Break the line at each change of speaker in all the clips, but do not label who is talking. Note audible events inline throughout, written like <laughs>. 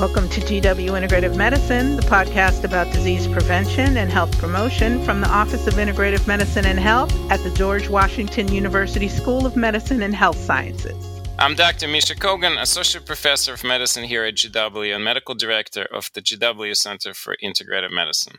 Welcome to GW Integrative Medicine, the podcast about disease prevention and health promotion from the Office of Integrative Medicine and Health at the George Washington University School of Medicine and Health Sciences.
I'm Dr. Misha Kogan, Associate Professor of Medicine here at GW and Medical Director of the GW Center for Integrative Medicine.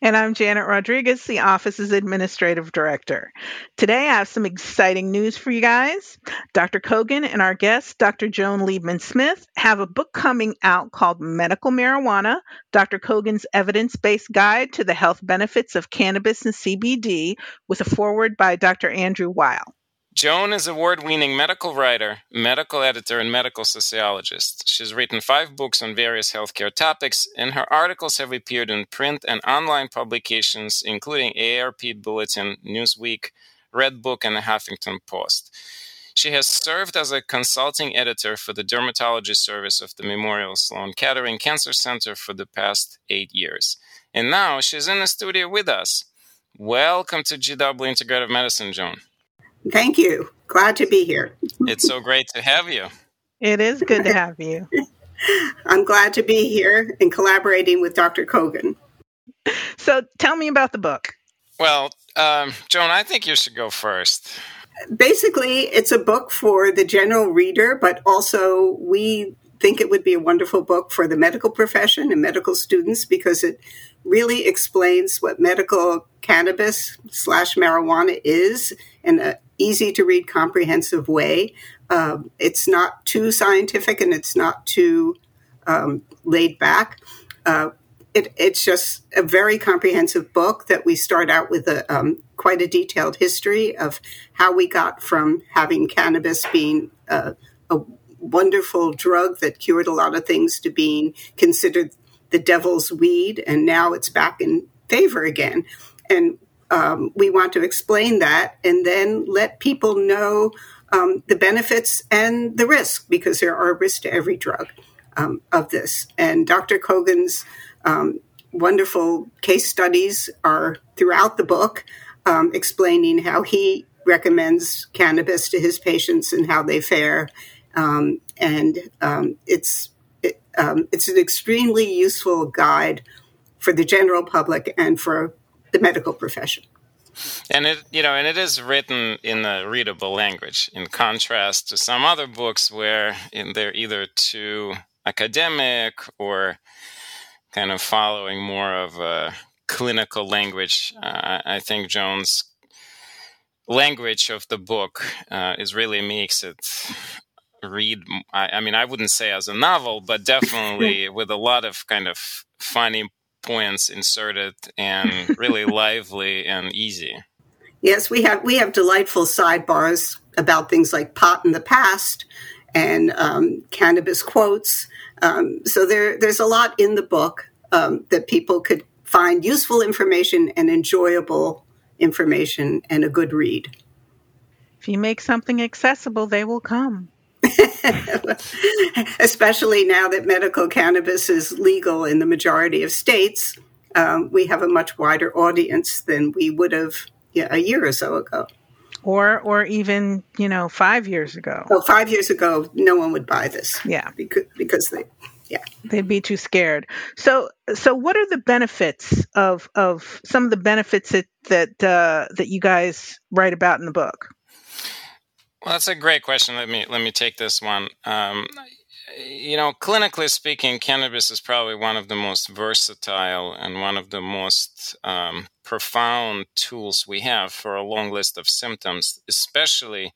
And I'm Janet Rodriguez, the office's administrative director. Today I have some exciting news for you guys. Dr. Kogan and our guest, Dr. Joan Liebman Smith, have a book coming out called Medical Marijuana Dr. Kogan's Evidence Based Guide to the Health Benefits of Cannabis and CBD, with a foreword by Dr. Andrew Weil.
Joan is award winning medical writer, medical editor, and medical sociologist. She's written five books on various healthcare topics, and her articles have appeared in print and online publications, including AARP Bulletin, Newsweek, Redbook, and the Huffington Post. She has served as a consulting editor for the dermatology service of the Memorial Sloan Kettering Cancer Center for the past eight years. And now she's in the studio with us. Welcome to GW Integrative Medicine, Joan.
Thank you. Glad to be here.
It's so great to have you.
It is good to have you. <laughs>
I'm glad to be here and collaborating with Dr. Kogan.
So tell me about the book.
Well, um, Joan, I think you should go first.
Basically, it's a book for the general reader, but also we think it would be a wonderful book for the medical profession and medical students because it really explains what medical cannabis slash marijuana is in an easy to read, comprehensive way. Um, it's not too scientific and it's not too um, laid back. Uh, it, it's just a very comprehensive book that we start out with a um, quite a detailed history of how we got from having cannabis being a wonderful drug that cured a lot of things to being considered the devil's weed, and now it's back in favor again. And um, we want to explain that and then let people know um, the benefits and the risk because there are risks to every drug um, of this. And Dr. Kogan's um, wonderful case studies are throughout the book um, explaining how he recommends cannabis to his patients and how they fare. Um, and it's it, it's an extremely useful guide for the general public and for the medical profession.
And it, you know, and it is written in a readable language, in contrast to some other books where they're either too academic or kind of following more of a clinical language. Uh, I think Joan's language of the book uh, is really makes it read. I, I, mean, I wouldn't say as a novel, but definitely <laughs> with a lot of kind of funny points inserted and <laughs> really lively and easy.
Yes, we have we have delightful sidebars about things like pot in the past and um, cannabis quotes. Um, so there there's a lot in the book um, that people could find useful information and enjoyable information and a good read.
If you make something accessible, they will come. <laughs>
Especially now that medical cannabis is legal in the majority of states, um, we have a much wider audience than we would have yeah, a year or so ago.
Or, or even you know, five years ago.
Well, five years ago, no one would buy this.
Yeah,
because because they, yeah,
they'd be too scared. So, so what are the benefits of of some of the benefits that that uh, that you guys write about in the book?
Well, that's a great question. Let me let me take this one. Um, you know, clinically speaking, cannabis is probably one of the most versatile and one of the most um, profound tools we have for a long list of symptoms, especially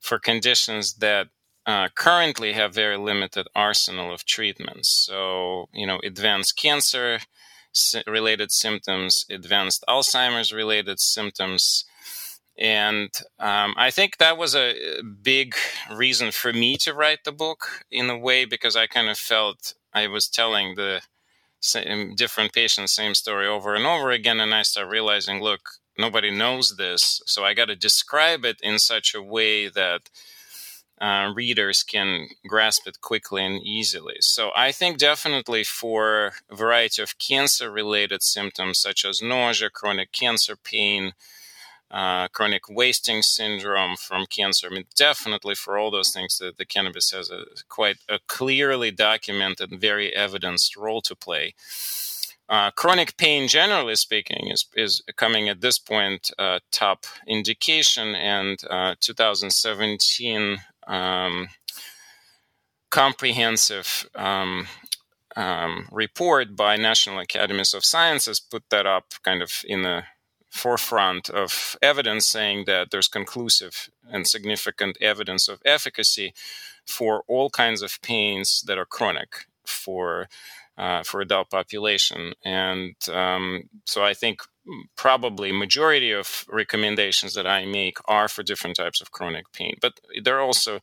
for conditions that uh, currently have very limited arsenal of treatments. So, you know, advanced cancer related symptoms, advanced Alzheimer's related symptoms, and um, I think that was a big reason for me to write the book in a way because I kind of felt I was telling the same, different patients same story over and over again, and I started realizing, look, nobody knows this, so I got to describe it in such a way that uh, readers can grasp it quickly and easily. So I think definitely for a variety of cancer-related symptoms such as nausea, chronic cancer pain uh, chronic wasting syndrome from cancer. I mean, definitely for all those things, the, the cannabis has a quite a clearly documented, very evidenced role to play. Uh, chronic pain, generally speaking, is is coming at this point uh, top indication, and uh, 2017 um, comprehensive um, um, report by National Academies of Sciences put that up kind of in the forefront of evidence, saying that there's conclusive and significant evidence of efficacy for all kinds of pains that are chronic for uh, for adult population. And um, so I think probably majority of recommendations that I make are for different types of chronic pain, but there are also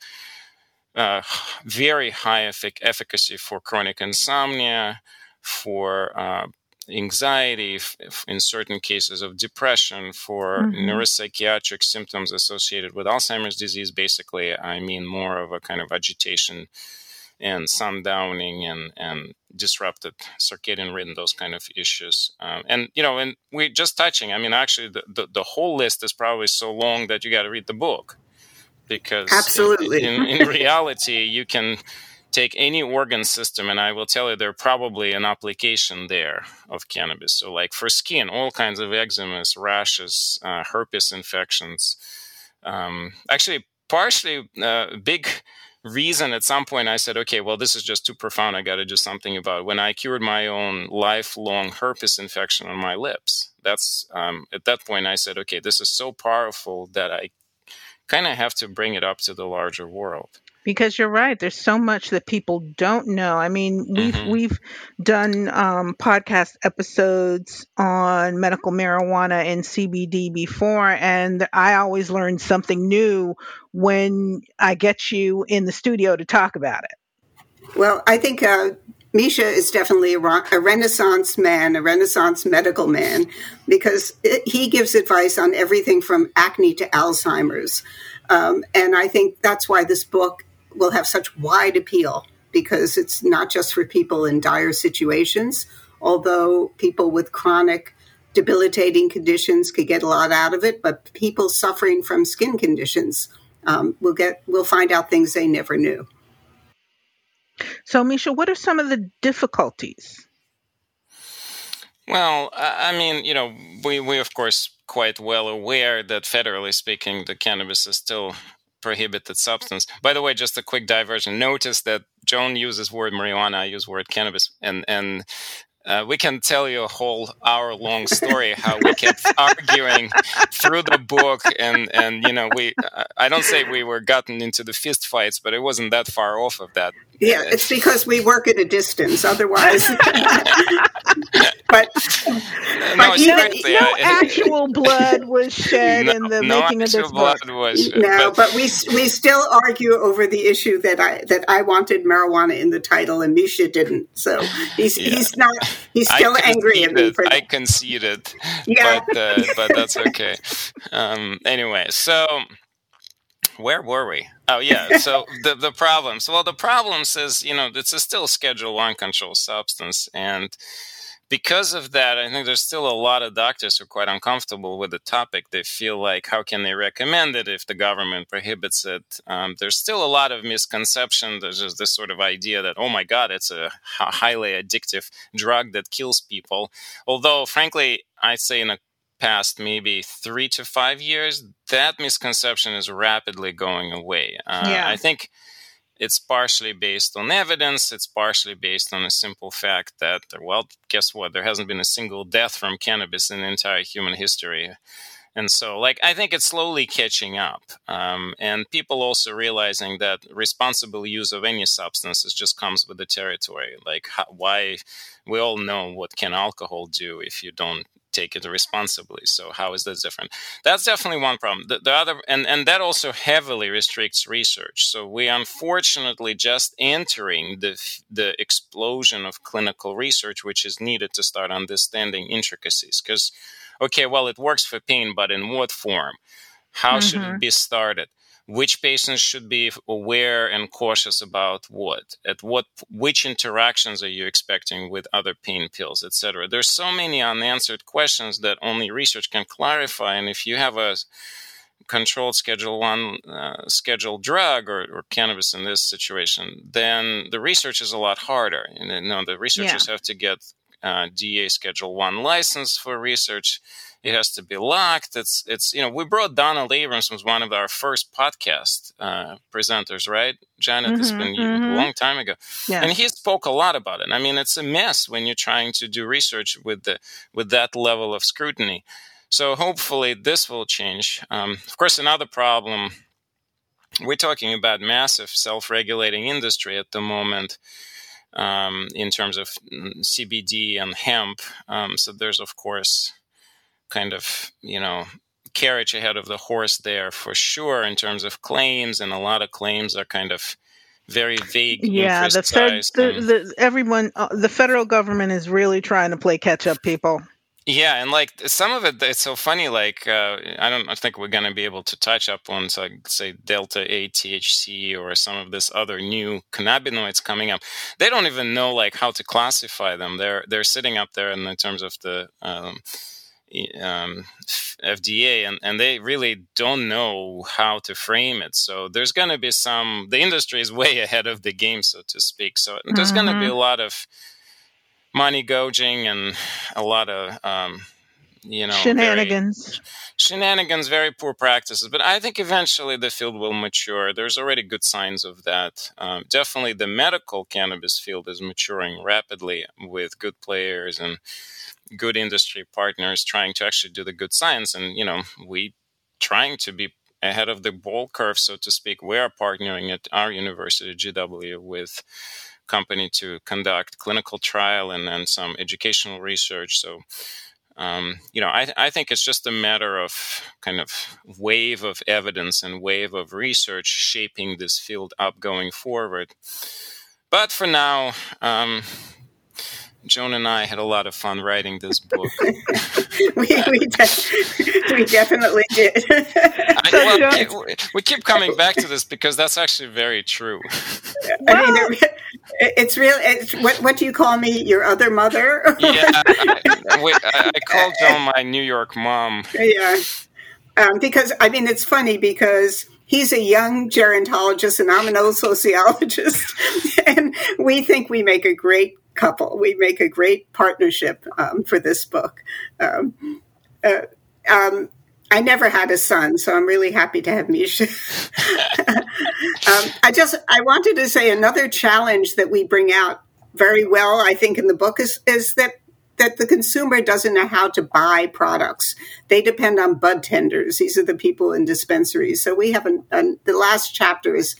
uh, very high effic- efficacy for chronic insomnia, for uh, anxiety, f- in certain cases of depression, for mm-hmm. neuropsychiatric symptoms associated with Alzheimer's disease. Basically, I mean more of a kind of agitation and sundowning and and disrupted circadian rhythm, those kind of issues. Um, and you know, and we're just touching. I mean, actually, the, the, the whole list is probably so long that you got to read the book because
absolutely,
in, in, in reality, you can take any organ system and i will tell you there's probably an application there of cannabis so like for skin all kinds of eczemas rashes uh, herpes infections um, actually partially uh, big reason at some point I said, okay, well, this is just too profound. I got to do something about it. When I cured my own lifelong herpes infection on my lips, that's um, at that point I said, okay, this is so powerful that I kind of have to bring it up to the larger world.
Because you're right, there's so much that people don't know. I mean, we've mm-hmm. we've done um, podcast episodes on medical marijuana and CBD before, and I always learn something new when I get you in the studio to talk about it.
Well, I think uh, Misha is definitely a, a, renaissance man, a renaissance medical man, because it, he gives advice on everything from acne to Alzheimer's. Um, and I think that's why this book will have such wide appeal because it's not just for people in dire situations, although people with chronic debilitating conditions could get a lot out of it, but people suffering from skin conditions um, will get will find out things they never knew.
So, Misha, what are some of the difficulties?
Well, I mean, you know, we we of course quite well aware that federally speaking, the cannabis is still prohibited substance. By the way, just a quick diversion. Notice that Joan uses word marijuana, I use word cannabis, and and uh, we can tell you a whole hour long story how we kept <laughs> arguing through the book and and you know we i don't say we were gotten into the fist fights but it wasn't that far off of that.
Yeah it's because we work at a distance otherwise. <laughs> But,
no, but no, no actual blood was shed no, in the no making of this book.
was, no but, but we we still argue over the issue that i that i wanted marijuana in the title and misha didn't so he's yeah. he's not <laughs> He's still angry at me for that.
I conceded. <laughs> Yeah. But, uh, <laughs> but that's okay. Um, anyway, so where were we? Oh yeah. So the the problems. Well, the problems is you know it's a still Schedule One controlled substance, and because of that, I think there's still a lot of doctors who are quite uncomfortable with the topic. They feel like, how can they recommend it if the government prohibits it? Um, there's still a lot of misconception. There's just this sort of idea that, oh my God, it's a highly addictive drug that kills people. Although, frankly, I'd say in a past maybe three to five years, that misconception is rapidly going away. Uh, yeah. I think it's partially based on evidence. It's partially based on a simple fact that, well, guess what? There hasn't been a single death from cannabis in the entire human history. And so, like, I think it's slowly catching up. Um, and people also realizing that responsible use of any substances just comes with the territory. Like, how, why we all know what can alcohol do if you don't take it responsibly. So how is that different? That's definitely one problem. The, the, other, and, and that also heavily restricts research. So we unfortunately just entering the the explosion of clinical research, which is needed to start understanding intricacies. Because okay, well, it works for pain, but in what form? How mm-hmm. should it mm-hmm. be started? which patients should be aware and cautious about what at what which interactions are you expecting with other pain pills etc there's so many unanswered questions that only research can clarify and if you have a controlled schedule one uh, scheduled drug or, or, cannabis in this situation then the research is a lot harder and you know the researchers yeah. have to get uh, da schedule one license for research it has to be locked. It's it's you know we brought Donald Abrams was one of our first podcast uh, presenters, right? Janet, mm-hmm, it's been mm-hmm. a long time ago, yeah. and he spoke a lot about it. I mean, it's a mess when you're trying to do research with the with that level of scrutiny. So hopefully this will change. Um, of course, another problem. We're talking about massive self-regulating industry at the moment. Um, in terms of mm, CBD and hemp. Um, so there's, of course, kind of, you know, carriage ahead of the horse there for sure in terms of claims, and a lot of claims are kind of very vague.
Yeah, the, fed, the, the everyone, uh, the federal government is really trying to play catch up, people.
Yeah, and like some of it, it's so funny. Like uh, I don't, I think we're going to be able to touch up on, so like, say, delta eight THC or some of this other new cannabinoids coming up. They don't even know like how to classify them. They're they're sitting up there in terms of the um, um, FDA, and, and they really don't know how to frame it. So there's going to be some, the industry is way <laughs> ahead of the game, so to speak. So there's mm-hmm. going to be a lot of money gouging and a lot of, um, you know,
shenanigans.
Very, shenanigans, very poor practices. But I think eventually the field will mature. There's already good signs of that. Um, definitely the medical cannabis field is maturing rapidly with good players and good industry partners trying to actually do the good science and you know we trying to be ahead of the ball curve so to speak we are partnering at our university gw with company to conduct clinical trial and then some educational research. So um, you know I, I think it's just a matter of kind of wave of evidence and wave of research shaping this field up going forward. But for now um, Joan and I had a lot of fun writing this book. <laughs>
we, we, de- we, definitely did.
I, <laughs> well, we keep coming back to this because that's actually very true. <laughs>
I mean, it's real. It's, what, what do you call me? Your other mother?
yeah, I, I, I called Joan my New York mom.
Yeah, um, because I mean, it's funny because he's a young gerontologist and I'm an old sociologist, <laughs> and we think we make a great couple. We make a great partnership um, for this book. Um, uh, um, I never had a son, so I'm really happy to have Misha. <laughs> Um, I just I wanted to say another challenge that we bring out very well, I think, in the book is is that that the consumer doesn't know how to buy products. They depend on bud tenders. These are the people in dispensaries. So we have an, an the last chapter is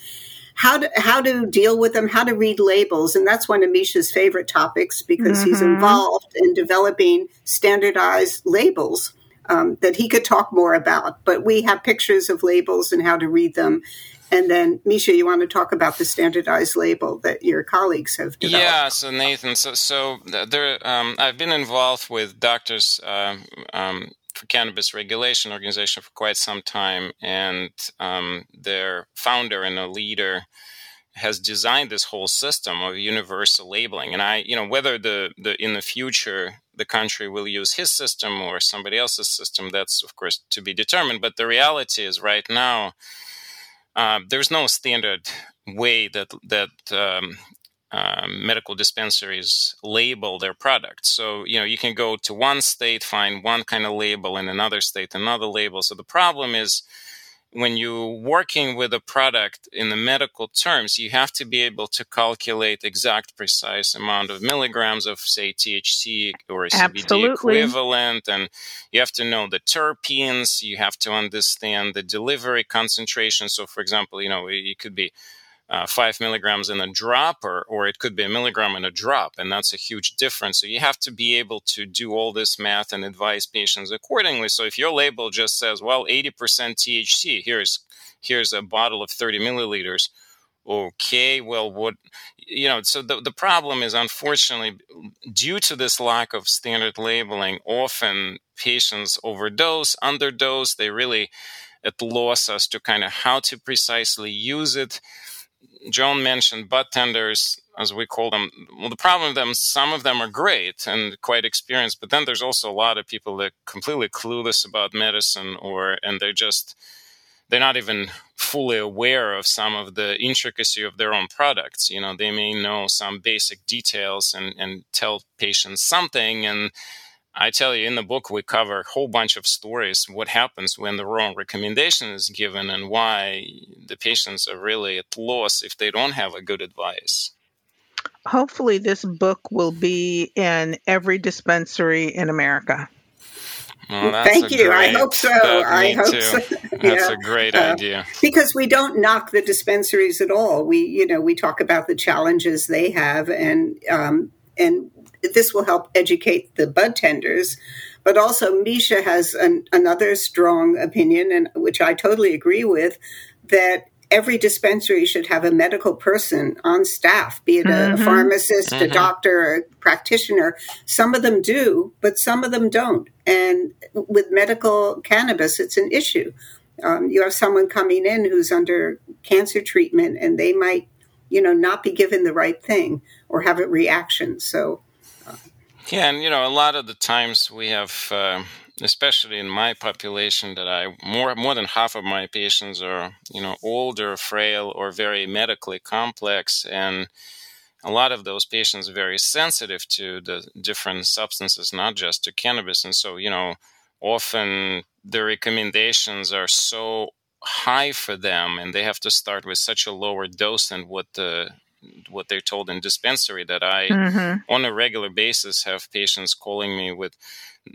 how to how to deal with them, how to read labels, and that's one of Misha's favorite topics because mm-hmm. he's involved in developing standardized labels um, that he could talk more about. But we have pictures of labels and how to read them. And then, Misha, you want to talk about the standardized label that your colleagues have developed?
Yeah, so Nathan, so so there, um, I've been involved with doctors uh, um, for Cannabis Regulation Organization for quite some time, and um, their founder and a leader has designed this whole system of universal labeling. And I, you know, whether the, the in the future the country will use his system or somebody else's system, that's of course to be determined. But the reality is, right now, uh, there's no standard way that that um, um, medical dispensaries label their products. So, you know, you can go to one state, find one kind of label, in another state, another label. So the problem is when you're working with a product in the medical terms, you have to be able to calculate exact precise amount of milligrams of, say, THC or
Absolutely.
CBD equivalent. And you have to know the terpenes. You have to understand the delivery concentration. So, for example, you know, it could be uh, five milligrams in a drop, or, or it could be a milligram in a drop, and that's a huge difference. So you have to be able to do all this math and advise patients accordingly. So if your label just says, well, 80% THC, here's here's a bottle of 30 milliliters. Okay, well, what you know? So the the problem is, unfortunately, due to this lack of standard labeling, often patients overdose, underdose. They really it loss as to kind of how to precisely use it. Joan mentioned bud tenders, as we call them. Well, the problem with them, some of them are great and quite experienced, but then there's also a lot of people that completely clueless about medicine, or and they're just they're not even fully aware of some of the intricacy of their own products. You know, they may know some basic details and, and tell patients something. And I tell you, in the book, we cover a whole bunch of stories what happens when the wrong recommendation is given and why the patients are really at loss if they don't have a good advice.
Hopefully, this book will be in every dispensary in America.
Well, Thank you. Great, I hope so. I hope too. so. <laughs>
That's yeah. a great uh, idea.
Because we don't knock the dispensaries at all. We, you know, we talk about the challenges they have, and um, and this will help educate the bud tenders. But also, Misha has an, another strong opinion, and which I totally agree with, that every dispensary should have a medical person on staff, be it a mm-hmm. pharmacist, mm-hmm. a doctor, a practitioner. Some of them do, but some of them don't. And with medical cannabis, it's an issue. Um, you have someone coming in who's under cancer treatment, and they might, you know, not be given the right thing or have a reaction. So.
Yeah, and you know, a lot of the times we have uh, especially in my population that I more more than half of my patients are you know older, frail, or very medically complex, and a lot of those patients are very sensitive to the different substances, not just to cannabis, and so you know often the recommendations are so high for them, and they have to start with such a lower dose than what the what they're told in dispensary that I, mm-hmm. on a regular basis, have patients calling me with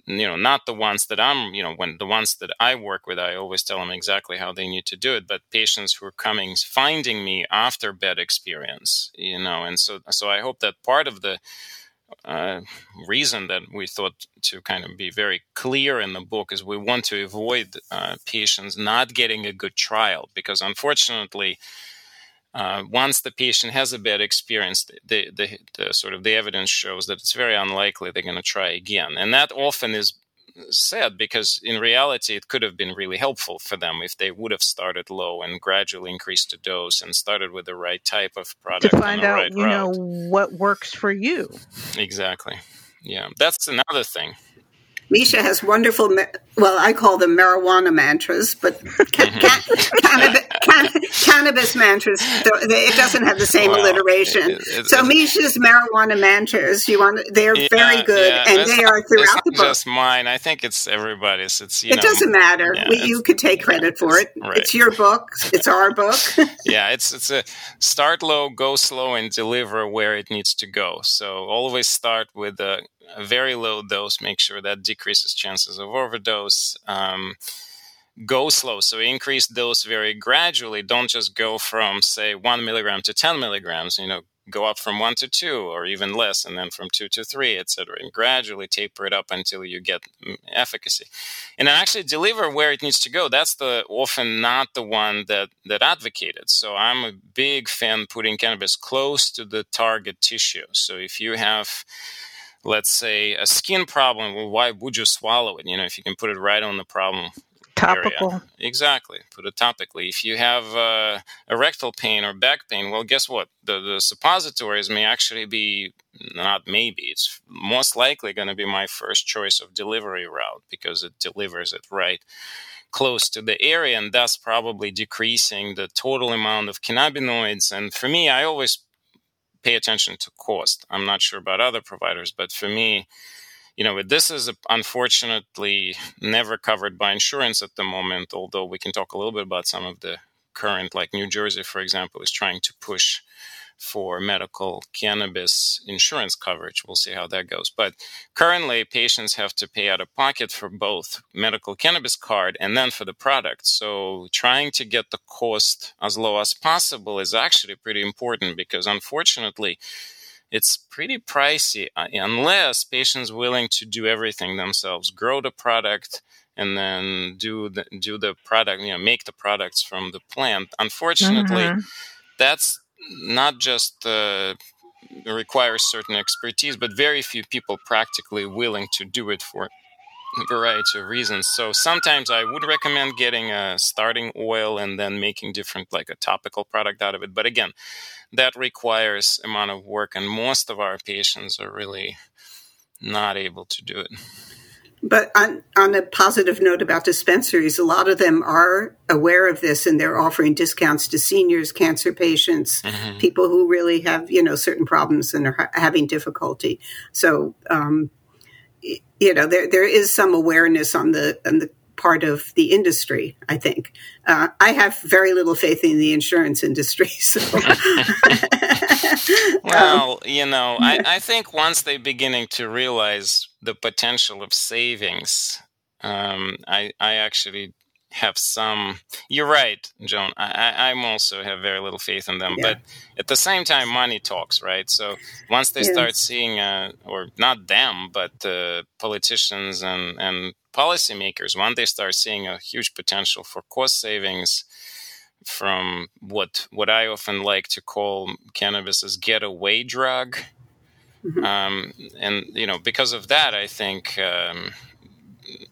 you know not the ones that i'm you know when the ones that i work with i always tell them exactly how they need to do it but patients who are coming finding me after bad experience you know and so so i hope that part of the uh, reason that we thought to kind of be very clear in the book is we want to avoid uh, patients not getting a good trial because unfortunately uh, once the patient has a bad experience, the, the, the, sort of the evidence shows that it's very unlikely they're going to try again. And that often is said because in reality it could have been really helpful for them if they would have started low and gradually increased the dose and started with the right type of product
to find out
right
you route. know what works for you
exactly yeah that's another thing
Misha has wonderful, well, I call them marijuana mantras, but <laughs> ca- ca- cannabis, can- cannabis mantras, it doesn't have the same alliteration. It, it, so Misha's marijuana mantras, you want, they're yeah, very good, yeah, and they are throughout the book.
just mine. I think it's everybody's. It's
It know, doesn't matter. Yeah, we, you could take credit for it. Right. It's your book. It's our book. <laughs>
yeah, it's it's a start low, go slow, and deliver where it needs to go. So always start with a a very low dose, make sure that decreases chances of overdose. Um, go slow, so increase dose very gradually. Don't just go from say one milligram to ten milligrams. You know, go up from one to two, or even less, and then from two to three, etc. And gradually taper it up until you get mm, efficacy, and actually deliver where it needs to go. That's the often not the one that that advocated. So I'm a big fan putting cannabis close to the target tissue. So if you have let's say a skin problem well why would you swallow it you know if you can put it right on the problem
topical.
Area. exactly. Put it topically. If you have uh, a rectal pain or back pain well guess what? The, the suppositories may actually be not maybe it's most likely going to be my first choice of delivery route because it delivers it right close to the area and thus probably decreasing the total amount of cannabinoids. And for me i always pay attention to cost. I'm not sure about other providers, but for me, you know, this is unfortunately never covered by insurance at the moment. Although we can talk a little bit about some of the current, like New Jersey, for example, is trying to push for medical cannabis insurance coverage. We'll see how that goes. But currently, patients have to pay out of pocket for both medical cannabis card and then for the product. So, trying to get the cost as low as possible is actually pretty important because, unfortunately, it's pretty pricey uh, unless patients willing to do everything themselves, grow the product, and then do the do the product, you know, make the products from the plant. Unfortunately, mm-hmm. that's not just uh, requires certain expertise, but very few people practically willing to do it for variety of reasons. So sometimes I would recommend getting a starting oil and then making different, like a topical product out of it. But again, that requires amount of work, and most of our patients are really not able to do it.
But on, on a positive note about dispensaries, a lot of them are aware of this and they're offering discounts to seniors, cancer patients, mm-hmm. people who really have, you know, certain problems and are ha- having difficulty. So, um, you know, there, there is some awareness on the, on the part of the industry, I think. Uh, I have very little faith in the insurance industry. <laughs> So. <laughs>
well, um, you know, I, I, think once they're beginning to realize the potential of savings, um, I, I actually have some. You're right, Joan. I, I'm also have very little faith in them, yeah. but at the same time, money talks, right? So once they start seeing, uh, or not them, but uh, politicians and and policymakers, when they start seeing a huge potential for cost savings from what what I often like to call cannabis as getaway drug. Mm-hmm. Um, and you know, because of that, I think um,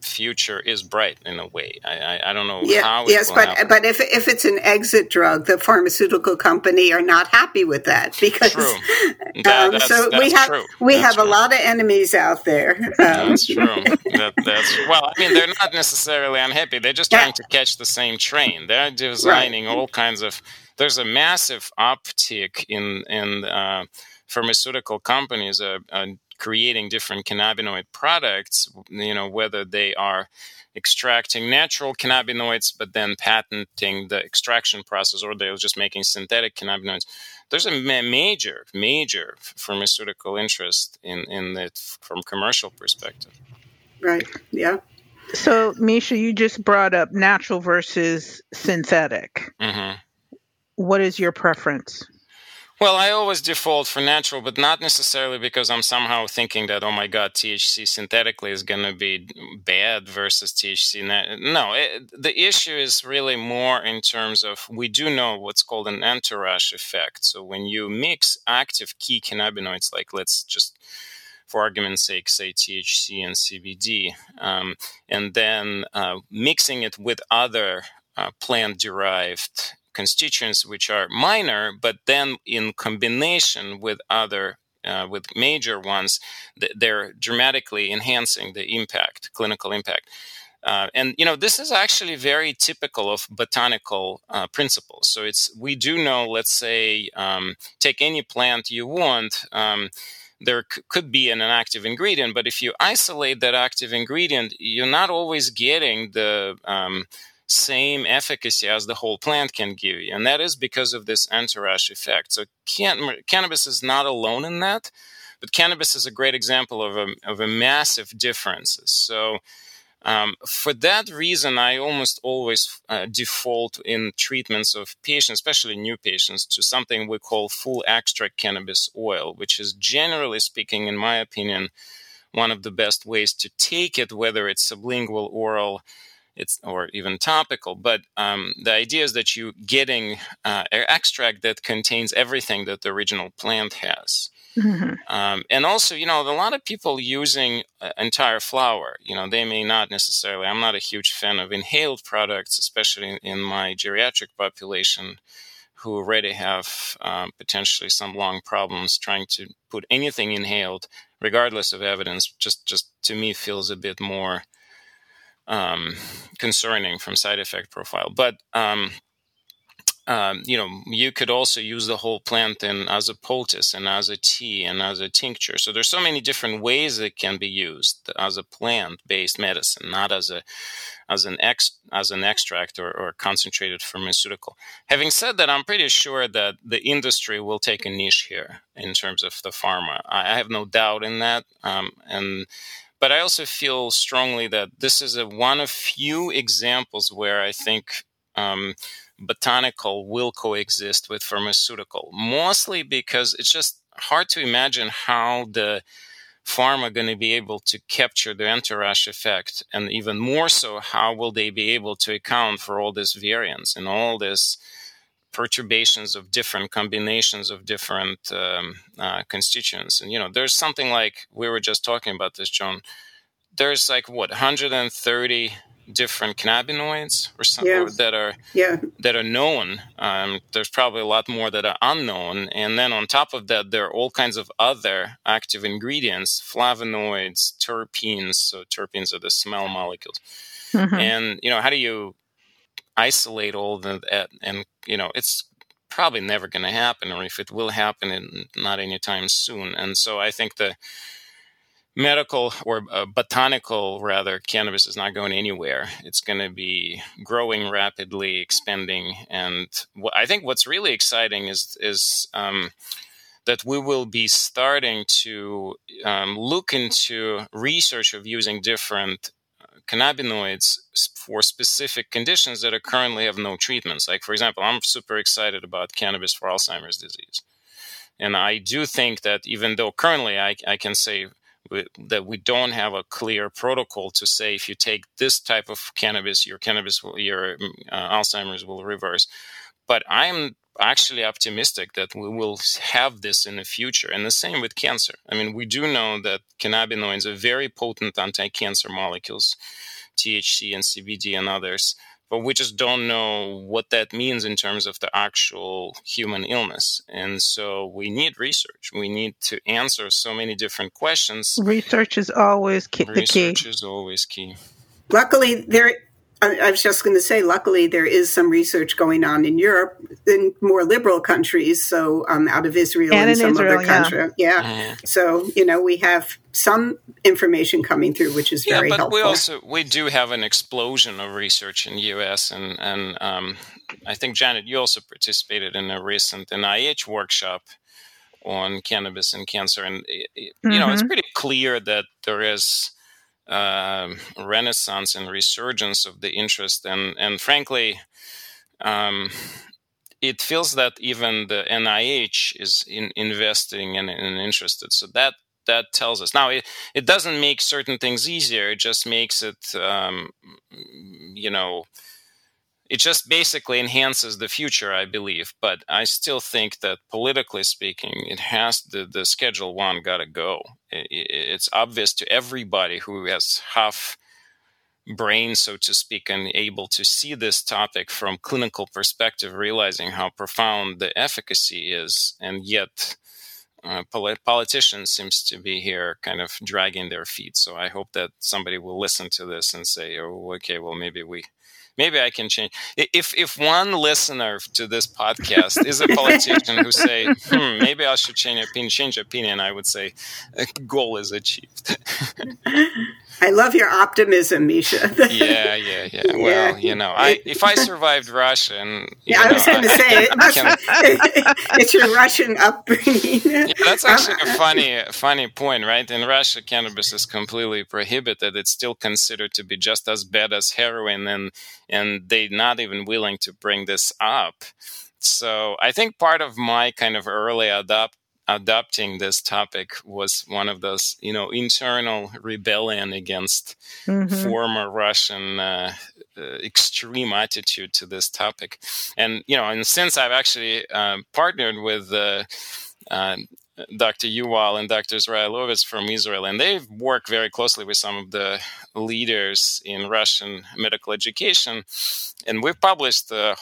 future is bright in a way. I, I, I don't know yeah, how.
yes, but
happen.
but if if it's an exit drug, the pharmaceutical company are not happy with that <laughs> because. True. That, um, so we have true. we that's have true. a lot of enemies out there. Um,
that's true. <laughs> that, that's well. I mean, they're not necessarily unhappy. They're just trying to catch the same train. They're designing right. all kinds of. There's a massive uptick in in. Uh, pharmaceutical companies are, are, creating different cannabinoid products, you know, whether they are extracting natural cannabinoids but then patenting the extraction process or they're just making synthetic cannabinoids. There's a major, major pharmaceutical interest in, in it from commercial perspective.
Right. Yeah.
So, Misha, you just brought up natural versus synthetic. Mm-hmm. What is your preference?
Well, I always default for natural, but not necessarily because I'm somehow thinking that, oh my God, THC synthetically is going to be bad versus THC. no, it, the issue is really more in terms of we do know what's called an entourage effect. So when you mix active key cannabinoids, like let's just for argument's sake, say THC and CBD, um, and then uh, mixing it with other uh, plant derived constituents which are minor, but then in combination with other uh, with major ones, they're dramatically enhancing the impact, clinical impact. Uh, and you know this is actually very typical of botanical uh, principles. So it's we do know. Let's say um, take any plant you want. Um, there c- could be an, an active ingredient, but if you isolate that active ingredient, you're not always getting the um, same efficacy as the whole plant can give you. And that is because of this entourage effect. So can- cannabis is not alone in that, but cannabis is a great example of a, of a massive difference. So um, for that reason, I almost always uh, default in treatments of patients, especially new patients, to something we call full extract cannabis oil, which is generally speaking, in my opinion, one of the best ways to take it, whether it's sublingual, oral, it's or even topical. But um, the idea is that you're getting uh, an extract that contains everything that the original plant has. Mm-hmm. Um, and also, you know, a lot of people using uh, entire flower. You know, they may not necessarily. I'm not a huge fan of inhaled products, especially in, in my geriatric population, who already have um, potentially some lung problems. Trying to put anything inhaled, regardless of evidence, just just to me feels a bit more um, concerning from side effect profile. But um, um, you know, you could also use the whole plant in as a poultice and as a tea and as a tincture. So there's so many different ways it can be used as a plant-based medicine, not as a as an ex as an extract or, or concentrated pharmaceutical. Having said that, I'm pretty sure that the industry will take a niche here in terms of the pharma. I, I have no doubt in that, um, and but I also feel strongly that this is a, one of few examples where I think um, botanical will coexist with pharmaceutical, mostly because it's just hard to imagine how the pharma going to be able to capture the entourage effect and even more so how will they be able to account for all this variance and all this perturbations of different combinations of different um, uh, constituents. And, you know, there's something like we were just talking about this, Joan. there's like what 130 different cannabinoids or something that are
yeah.
that are known. Um, there's probably a lot more that are unknown, and then on top of that, there are all kinds of other active ingredients, flavonoids, terpenes. So terpenes are the smell molecules. Mm-hmm. And you know, how do you isolate all that? And you know, it's probably never going to happen, or if it will happen, in, not anytime soon. And so I think the medical or uh, botanical rather cannabis is not going anywhere it's going to be growing rapidly expanding and wh- i think what's really exciting is is um, that we will be starting to um, look into research of using different uh, cannabinoids for specific conditions that are currently have no treatments like for example i'm super excited about cannabis for alzheimer's disease and i do think that even though currently i, I can say that we don't have a clear protocol to say if you take this type of cannabis, your cannabis, will, your uh, Alzheimer's will reverse. But I'm actually optimistic that we will have this in the future. And the same with cancer. I mean, we do know that cannabinoids are very potent anti-cancer molecules, THC and CBD and others but we just don't know what that means in terms of the actual human illness. And so we need research. We need to answer so many different questions.
Research is always key,
research
the key.
Is always key.
Luckily, there I, was just going to say, luckily, there is some research going on in Europe, in more liberal countries, so um, out of Israel
and,
and some
Israel,
other country. Yeah. yeah. So, you know, we have some information coming through, which is very
yeah, but
helpful.
we also we do have an explosion of research in the U.S. and and um, I think Janet, you also participated in a recent NIH workshop on cannabis and cancer, and you mm-hmm. know it's mm-hmm. pretty clear that there is uh, renaissance and resurgence of the interest, and and frankly, um, it feels that even the NIH is in, investing and, interested. So that that tells us now it, it doesn't make certain things easier. It just makes it um, you know it just basically enhances the future, I believe. But I still think that politically speaking, it has the, the Schedule One got to go. It's obvious to everybody who has half brain, so to speak, and able to see this topic from clinical perspective, realizing how profound the efficacy is, and yet. Uh, polit- politicians seems to be here kind of dragging their feet so i hope that somebody will listen to this and say oh okay well maybe we maybe I can change. If if one listener to this podcast is a politician who say, hmm, maybe I should change opinion, change opinion, I would say, goal is achieved. <laughs>
I love your optimism, Misha. <laughs>
yeah, yeah, yeah. Well, you know, I if I survived Russia, and <laughs>
yeah, I was going to say <laughs> it can, it's your Russian upbringing.
Yeah, that's actually a funny, funny point, right? In Russia, cannabis is completely prohibited. It's still considered to be just as bad as heroin, and and they're not even willing to bring this up. So I think part of my kind of early adopt adopting this topic was one of those, you know, internal rebellion against mm-hmm. former Russian uh, uh, extreme attitude to this topic. And, you know, and since I've actually uh, partnered with uh, uh, Dr. Yuval and Dr. Izrailovitz from Israel, and they work very closely with some of the leaders in Russian medical education. And we've published uh,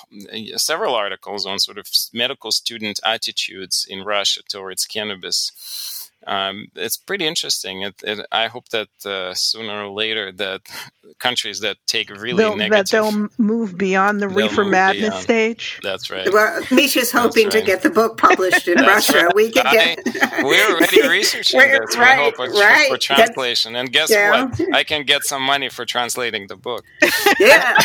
several articles on sort of medical student attitudes in Russia towards cannabis um, it's pretty interesting. It, it, I hope that uh, sooner or later that <laughs> countries that take really
they'll,
negative,
that they'll move beyond the reefer madness beyond. stage.
That's right.
Well, Misha's hoping right. to get the book published in <laughs> Russia. Right. We can get.
we're already <laughs> researching we're, this. Right, hope, right. for, translation. and guess yeah. what? I can get some money for translating the book.
yeah.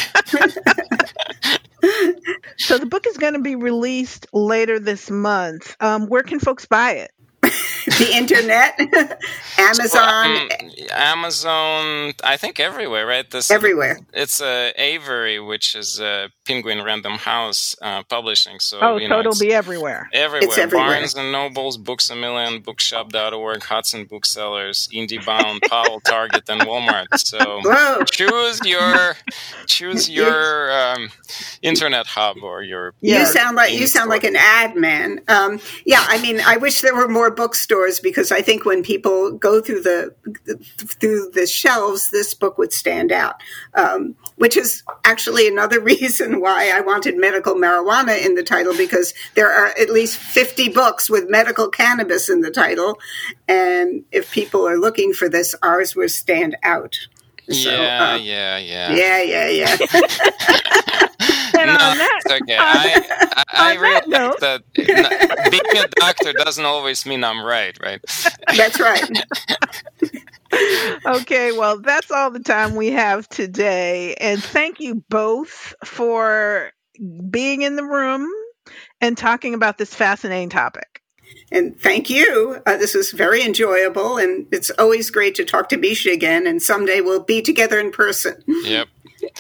so the book is going to be released later this month. Um, where can folks buy it? <laughs>
the internet, <laughs> Amazon,
um, Amazon. I think everywhere, right?
This everywhere.
It's uh, Avery, which is uh, Penguin Random House uh, Publishing. So
oh,
you
know,
so
it'll be everywhere.
Everywhere.
It's everywhere.
Barnes and Nobles, Books a Million, Bookshop.org, Hudson Booksellers, IndieBound, Powell, Target, and Walmart. So Whoa. choose your <laughs> choose your um, internet hub or your.
You sound like you sound like an ad man. Um, yeah, I mean, I wish there were more bookstores because I think when people go through the through the shelves, this book would stand out. Um, which is actually another <laughs> reason why I wanted medical marijuana in the title because there are at least fifty books with medical cannabis in the title, and if people are looking for this, ours would stand out.
So, yeah, uh, yeah, yeah,
yeah, yeah, yeah. <laughs>
and no, on that,
okay. I, I, I realize that, that being a doctor doesn't always mean I'm right, right?
That's right. <laughs>
okay, well, that's all the time we have today. And thank you both for being in the room and talking about this fascinating topic.
And thank you. Uh, this was very enjoyable, and it's always great to talk to Misha again. And someday we'll be together in person.
Yep.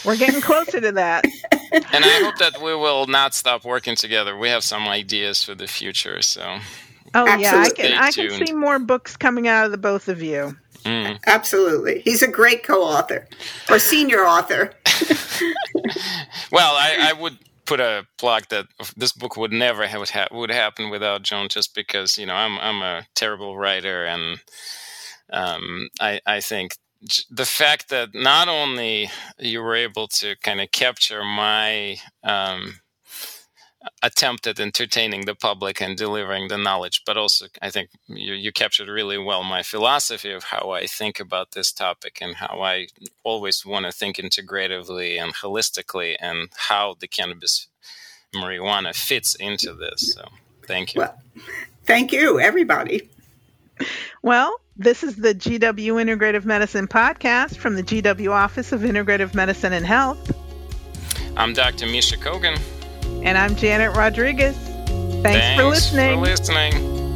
We're getting closer to that. <laughs>
and I hope that we will not stop working together. We have some ideas for the future, so.
Oh Absolutely. yeah, I can I can see more books coming out of the both of you.
Mm. Absolutely, he's a great co-author or senior author. <laughs>
well, I, I would put a plug that this book would never have ha- would happen without Joan, just because you know I'm I'm a terrible writer, and um, I I think the fact that not only you were able to kind of capture my um, attempt at entertaining the public and delivering the knowledge, but also I think you, you, captured really well my philosophy of how I think about this topic and how I always want to think integratively and holistically and how the cannabis marijuana fits into this. So thank you.
Well, thank you, everybody.
Well, this is the GW Integrative Medicine podcast from the GW Office of Integrative Medicine and Health.
I'm Dr. Misha Kogan.
And I'm Janet Rodriguez. Thanks,
Thanks
for listening.
For listening.